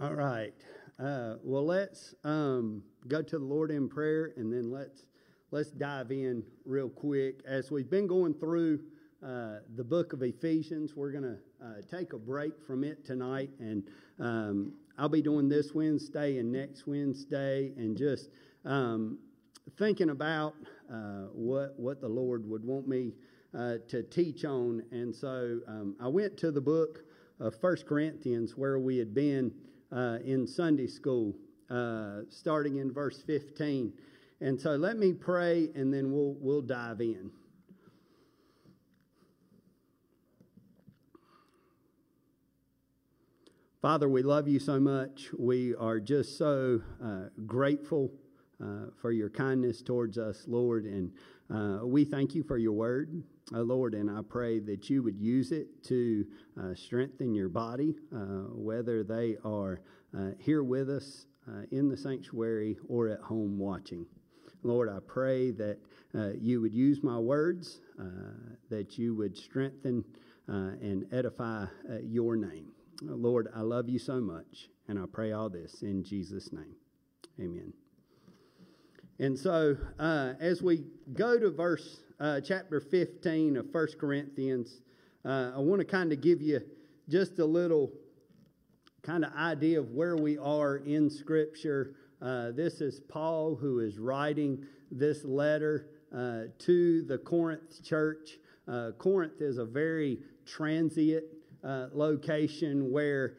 All right. Uh, well, let's um, go to the Lord in prayer, and then let's let's dive in real quick. As we've been going through uh, the book of Ephesians, we're going to uh, take a break from it tonight, and um, I'll be doing this Wednesday and next Wednesday, and just um, thinking about uh, what what the Lord would want me uh, to teach on. And so um, I went to the book of First Corinthians, where we had been uh, in Sunday school, uh, starting in verse 15. And so let me pray and then we'll, we'll dive in. Father, we love you so much. We are just so uh, grateful uh, for your kindness towards us, Lord. And uh, we thank you for your word, uh, Lord. And I pray that you would use it to uh, strengthen your body, uh, whether they are uh, here with us in the sanctuary or at home watching. Lord, I pray that you would use my words, that you would strengthen and edify your name. Lord, I love you so much, and I pray all this in Jesus' name. Amen. And so, uh, as we go to verse uh, chapter 15 of 1 Corinthians, uh, I want to kind of give you just a little kind of idea of where we are in Scripture. Uh, this is Paul who is writing this letter uh, to the Corinth church. Uh, Corinth is a very transient location where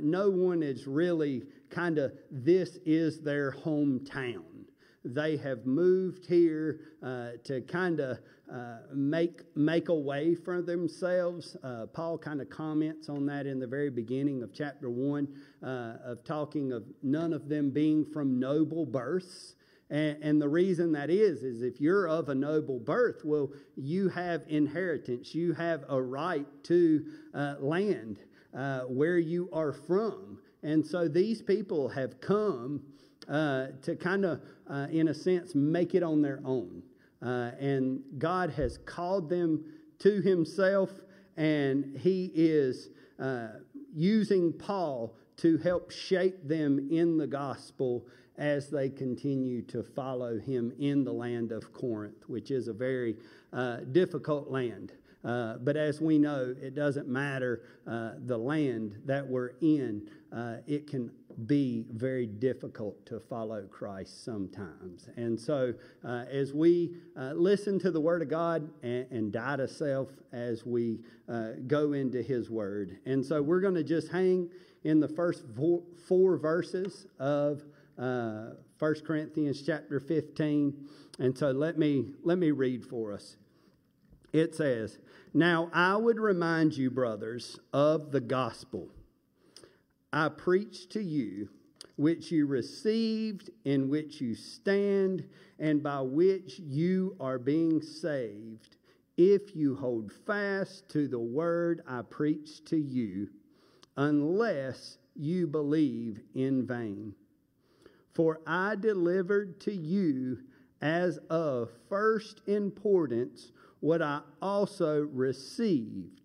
no one is really kind of, this is their hometown they have moved here uh, to kind of uh, make make a way for themselves. Uh, Paul kind of comments on that in the very beginning of chapter one, uh, of talking of none of them being from noble births. And, and, the reason that is, is if you're of a noble birth, well, you have inheritance. You have a right to uh, land uh, where you are from. And so these people have come uh, to kind of, uh, in a sense, make it on their own. Uh, and God has called them to Himself, and He is uh, using Paul to help shape them in the gospel as they continue to follow Him in the land of Corinth, which is a very uh, difficult land. Uh, but as we know, it doesn't matter uh, the land that we're in, uh, it can be very difficult to follow Christ sometimes. And so, uh, as we uh, listen to the Word of God and, and die to self as we uh, go into His Word. And so, we're going to just hang in the first four, four verses of uh, 1 Corinthians chapter 15. And so, let me, let me read for us. It says, Now I would remind you, brothers, of the gospel I preach to you, which you received, in which you stand, and by which you are being saved, if you hold fast to the word I preach to you, unless you believe in vain. For I delivered to you as of first importance what I also received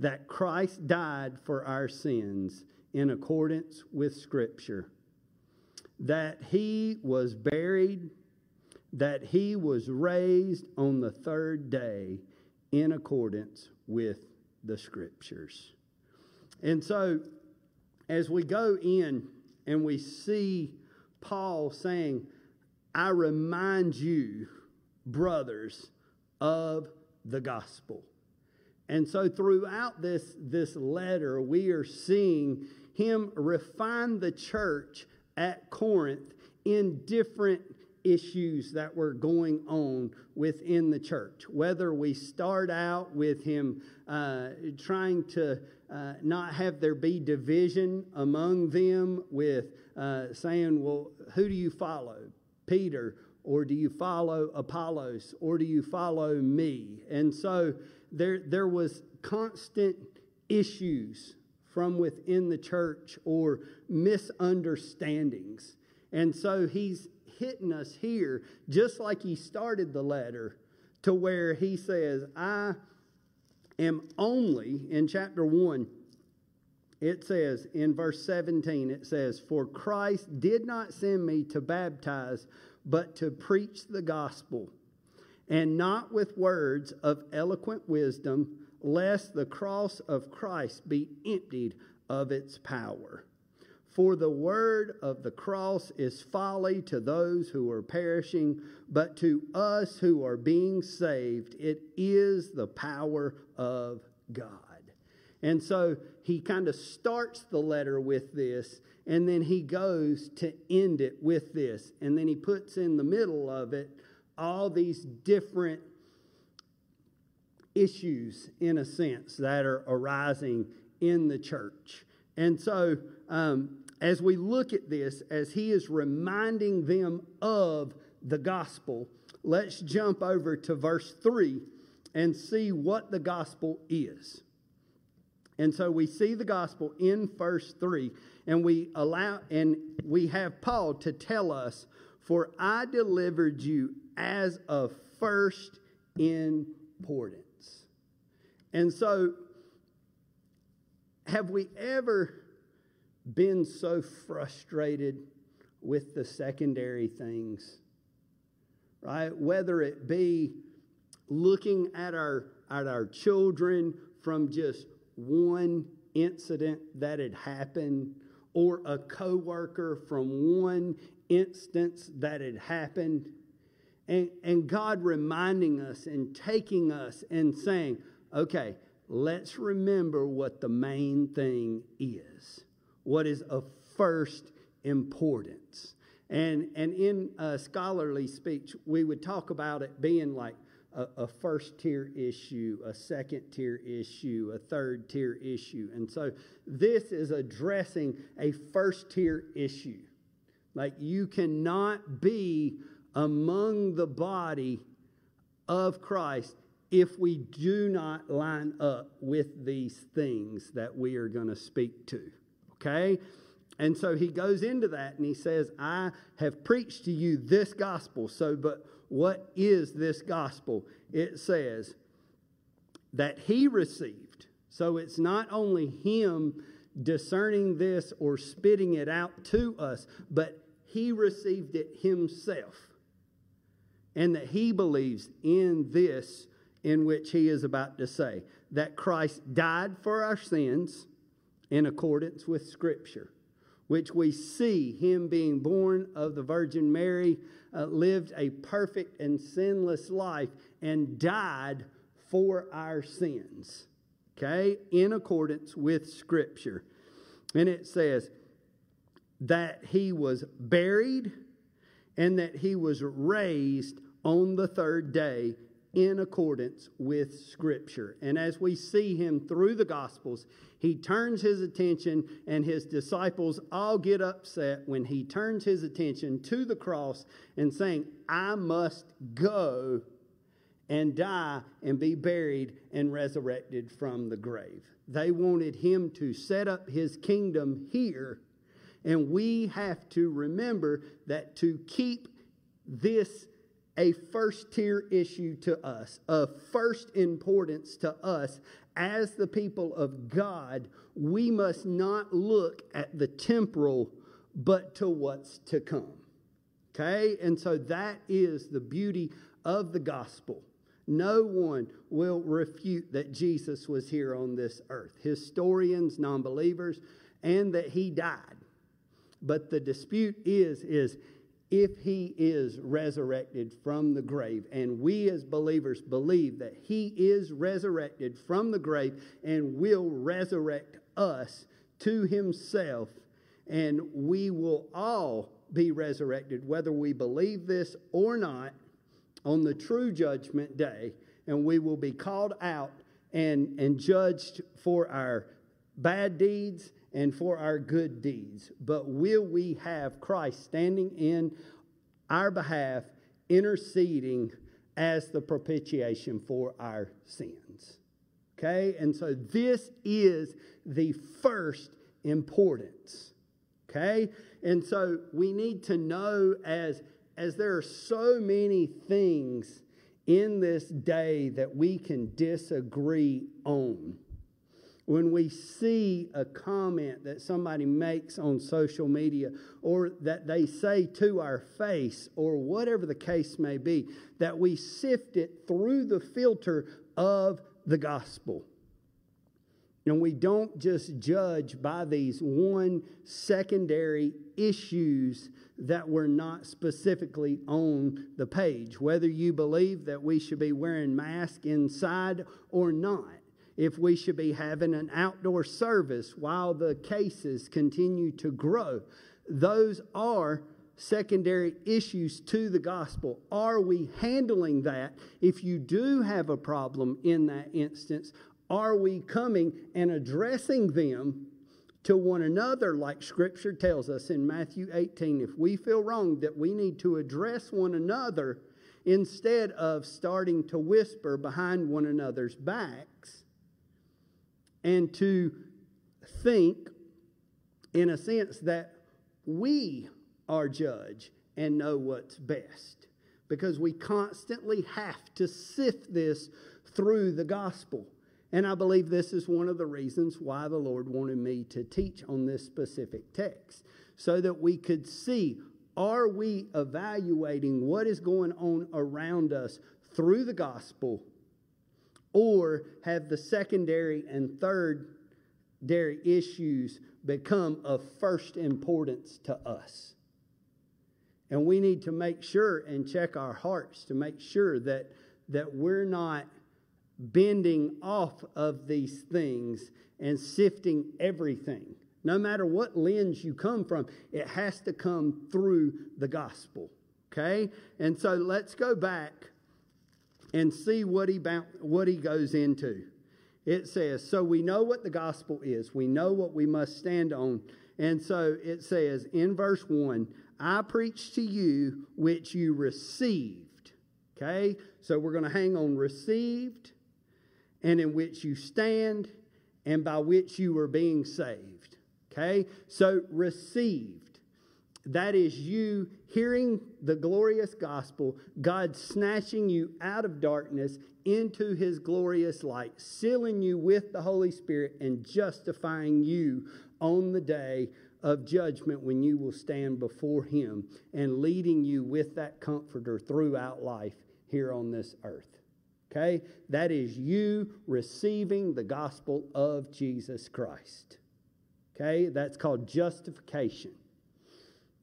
that Christ died for our sins in accordance with Scripture, that he was buried, that he was raised on the third day in accordance with the Scriptures. And so, as we go in and we see Paul saying, I remind you, brothers, of the gospel. And so throughout this, this letter, we are seeing him refine the church at Corinth in different issues that were going on within the church. Whether we start out with him uh, trying to uh, not have there be division among them, with uh, saying, Well, who do you follow? Peter, or do you follow Apollos, or do you follow me? And so there, there was constant issues from within the church or misunderstandings. And so he's hitting us here, just like he started the letter, to where he says, I am only, in chapter 1, it says in verse 17, it says, For Christ did not send me to baptize, but to preach the gospel, and not with words of eloquent wisdom, lest the cross of Christ be emptied of its power. For the word of the cross is folly to those who are perishing, but to us who are being saved, it is the power of God. And so he kind of starts the letter with this, and then he goes to end it with this. And then he puts in the middle of it all these different issues, in a sense, that are arising in the church. And so, um, as we look at this, as he is reminding them of the gospel, let's jump over to verse 3 and see what the gospel is. And so we see the gospel in verse 3, and we allow and we have Paul to tell us, For I delivered you as of first importance. And so, have we ever been so frustrated with the secondary things? Right? Whether it be looking at our, at our children from just one incident that had happened or a coworker from one instance that had happened and, and God reminding us and taking us and saying, okay, let's remember what the main thing is, what is of first importance. And, and in a scholarly speech, we would talk about it being like a, a first tier issue, a second tier issue, a third tier issue. And so this is addressing a first tier issue. Like you cannot be among the body of Christ if we do not line up with these things that we are going to speak to. Okay? And so he goes into that and he says, I have preached to you this gospel. So, but what is this gospel? It says that he received. So it's not only him discerning this or spitting it out to us, but he received it himself. And that he believes in this in which he is about to say that Christ died for our sins in accordance with Scripture, which we see him being born of the Virgin Mary, uh, lived a perfect and sinless life, and died for our sins. Okay? In accordance with Scripture. And it says that he was buried and that he was raised on the third day in accordance with Scripture. And as we see him through the Gospels, he turns his attention, and his disciples all get upset when he turns his attention to the cross and saying, I must go and die and be buried and resurrected from the grave. They wanted him to set up his kingdom here. And we have to remember that to keep this a first tier issue to us, of first importance to us as the people of God, we must not look at the temporal, but to what's to come. Okay? And so that is the beauty of the gospel. No one will refute that Jesus was here on this earth. Historians, non believers, and that he died. But the dispute is, is if he is resurrected from the grave. And we as believers believe that he is resurrected from the grave and will resurrect us to himself. And we will all be resurrected, whether we believe this or not, on the true judgment day. And we will be called out and, and judged for our bad deeds and for our good deeds. But will we have Christ standing in our behalf, interceding as the propitiation for our sins? Okay? And so this is the first importance. Okay? And so we need to know as as there are so many things in this day that we can disagree on when we see a comment that somebody makes on social media or that they say to our face or whatever the case may be, that we sift it through the filter of the gospel. And we don't just judge by these one secondary issues that were not specifically on the page, whether you believe that we should be wearing masks inside or not if we should be having an outdoor service while the cases continue to grow. Those are secondary issues to the gospel. Are we handling that? If you do have a problem in that instance, are we coming and addressing them to one another, like Scripture tells us in Matthew 18? If we feel wrong, that we need to address one another instead of starting to whisper behind one another's backs and to think, in a sense, that we are judge and know what's best. Because we constantly have to sift this through the gospel. And I believe this is one of the reasons why the Lord wanted me to teach on this specific text, so that we could see are we evaluating what is going on around us through the gospel or have the secondary and third dairy issues become of first importance to us. And we need to make sure and check our hearts to make sure that, that we're not bending off of these things and sifting everything. No matter what lens you come from, it has to come through the gospel. Okay? And so let's go back and see what he, bound, what he goes into. It says, So we know what the gospel is, we know what we must stand on. And so it says in verse 1 I preach to you which you received. Okay? So we're going to hang on received, and in which you stand, and by which you are being saved. Okay? So received. That is you hearing the glorious gospel, God snatching you out of darkness into his glorious light, sealing you with the Holy Spirit, and justifying you on the day of judgment when you will stand before him and leading you with that comforter throughout life here on this earth. Okay? That is you receiving the gospel of Jesus Christ. Okay? That's called justification.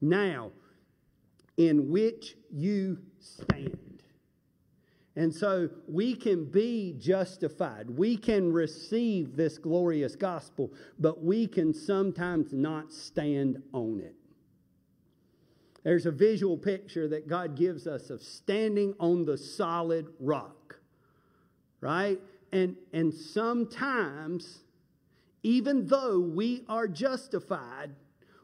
Now, in which you stand. And so we can be justified. We can receive this glorious gospel, but we can sometimes not stand on it. There's a visual picture that God gives us of standing on the solid rock, right? And, and sometimes, even though we are justified,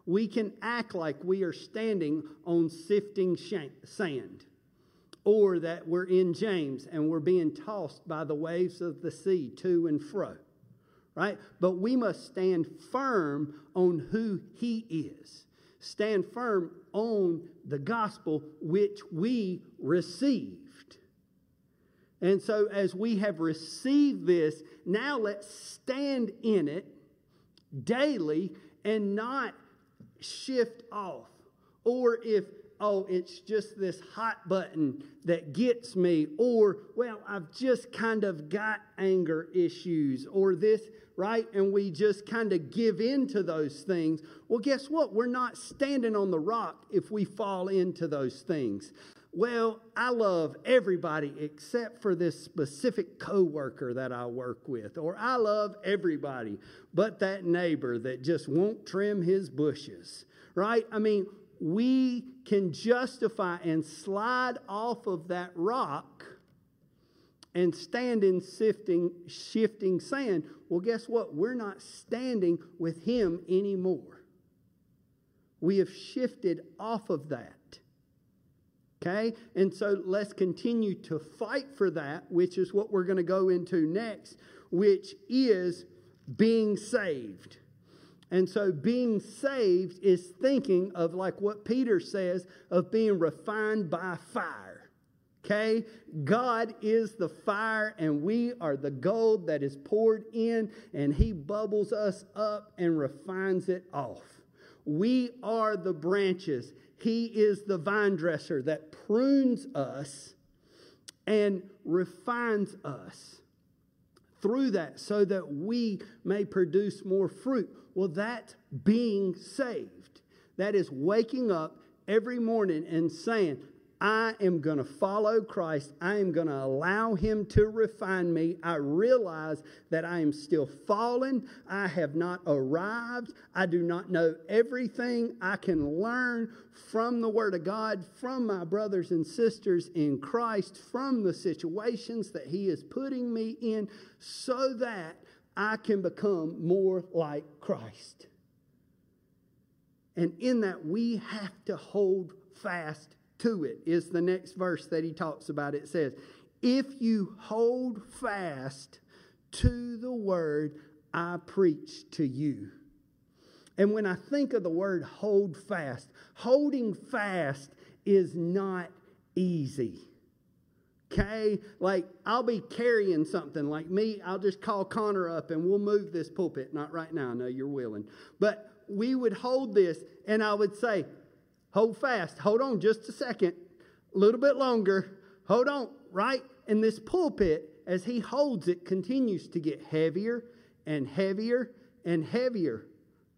we can act like we are standing on sifting sand or that we're in James and we're being tossed by the waves of the sea to and fro, right? But we must stand firm on who He is, stand firm on the gospel which we received. And so, as we have received this, now let's stand in it daily and not shift off. Or if, oh, it's just this hot button that gets me, or, well, I've just kind of got anger issues, or this, right? And we just kind of give in to those things. Well, guess what? We're not standing on the rock if we fall into those things. Well, I love everybody except for this specific coworker that I work with, or I love everybody but that neighbor that just won't trim his bushes, right? I mean, we can justify and slide off of that rock and stand in sifting, shifting sand. Well, guess what? We're not standing with him anymore. We have shifted off of that. Okay? And so let's continue to fight for that, which is what we're going to go into next, which is being saved. And so being saved is thinking of like what Peter says of being refined by fire. Okay? God is the fire, and we are the gold that is poured in, and He bubbles us up and refines it off. We are the branches. He is the vine dresser that prunes us and refines us through that so that we may produce more fruit. Well, that's being saved. That is waking up every morning and saying, I am going to follow Christ. I am going to allow Him to refine me. I realize that I am still fallen. I have not arrived. I do not know everything. I can learn from the Word of God, from my brothers and sisters in Christ, from the situations that He is putting me in, so that I can become more like Christ. And in that, we have to hold fast to it, is the next verse that he talks about. It says, If you hold fast to the word I preach to you. And when I think of the word hold fast, holding fast is not easy. Okay? Like, I'll be carrying something. Like me, I'll just call Connor up and we'll move this pulpit. Not right now, I know you're willing. But we would hold this and I would say, Hold fast. Hold on just a second. A little bit longer. Hold on, right? And this pulpit, as he holds it, continues to get heavier and heavier and heavier,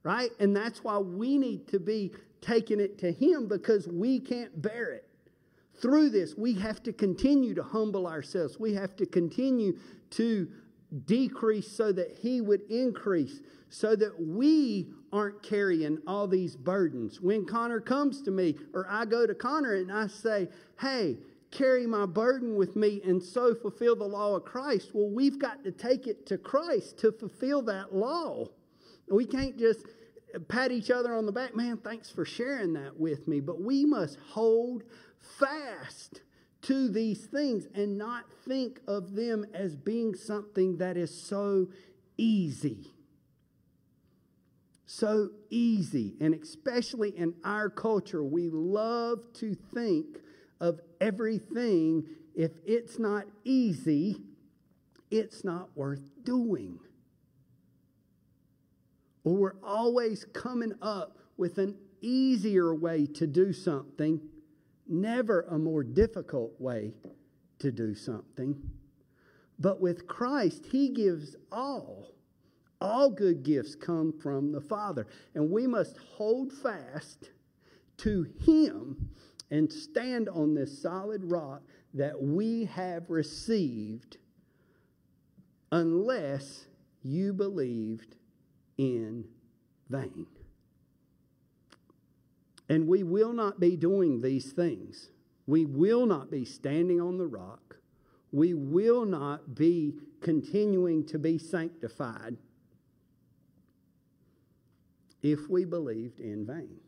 right? And that's why we need to be taking it to him because we can't bear it. Through this, we have to continue to humble ourselves. We have to continue to decrease so that he would increase, so that we aren't carrying all these burdens. When Connor comes to me, or I go to Connor and I say, hey, carry my burden with me and so fulfill the law of Christ. Well, we've got to take it to Christ to fulfill that law. We can't just pat each other on the back, man, thanks for sharing that with me. But we must hold fast to these things and not think of them as being something that is so easy so easy. And especially in our culture, we love to think of everything. If it's not easy, it's not worth doing. Or we're always coming up with an easier way to do something, never a more difficult way to do something. But with Christ, He gives all. All good gifts come from the Father, and we must hold fast to Him and stand on this solid rock that we have received unless you believed in vain. And we will not be doing these things. We will not be standing on the rock. We will not be continuing to be sanctified if we believed in vain.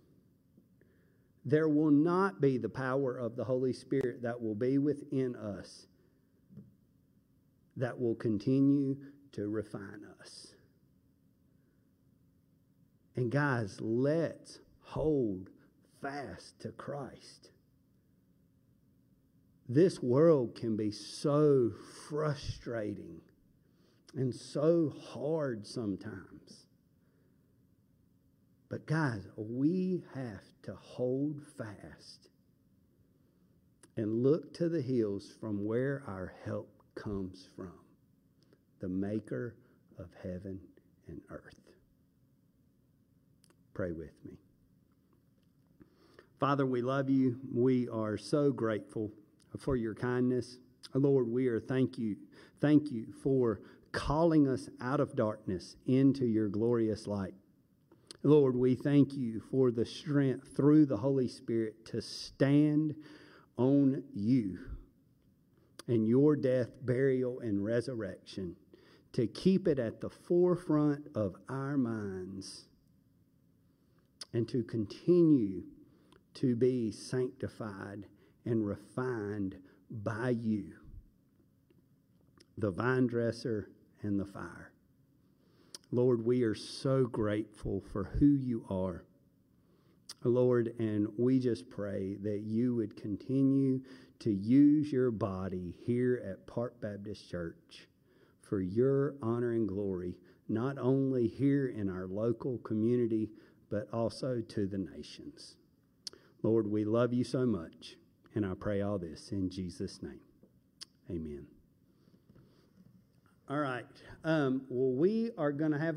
There will not be the power of the Holy Spirit that will be within us that will continue to refine us. And guys, let's hold fast to Christ. This world can be so frustrating and so hard sometimes. But, guys, we have to hold fast and look to the hills from where our help comes from the maker of heaven and earth. Pray with me. Father, we love you. We are so grateful for your kindness. Lord, we are thank you. Thank you for calling us out of darkness into your glorious light. Lord, we thank you for the strength through the Holy Spirit to stand on you and your death, burial, and resurrection, to keep it at the forefront of our minds, and to continue to be sanctified and refined by you, the vine dresser and the fire. Lord, we are so grateful for who you are. Lord, and we just pray that you would continue to use your body here at Park Baptist Church for your honor and glory, not only here in our local community, but also to the nations. Lord, we love you so much, and I pray all this in Jesus' name. Amen. All right. Um, well, we are going to have a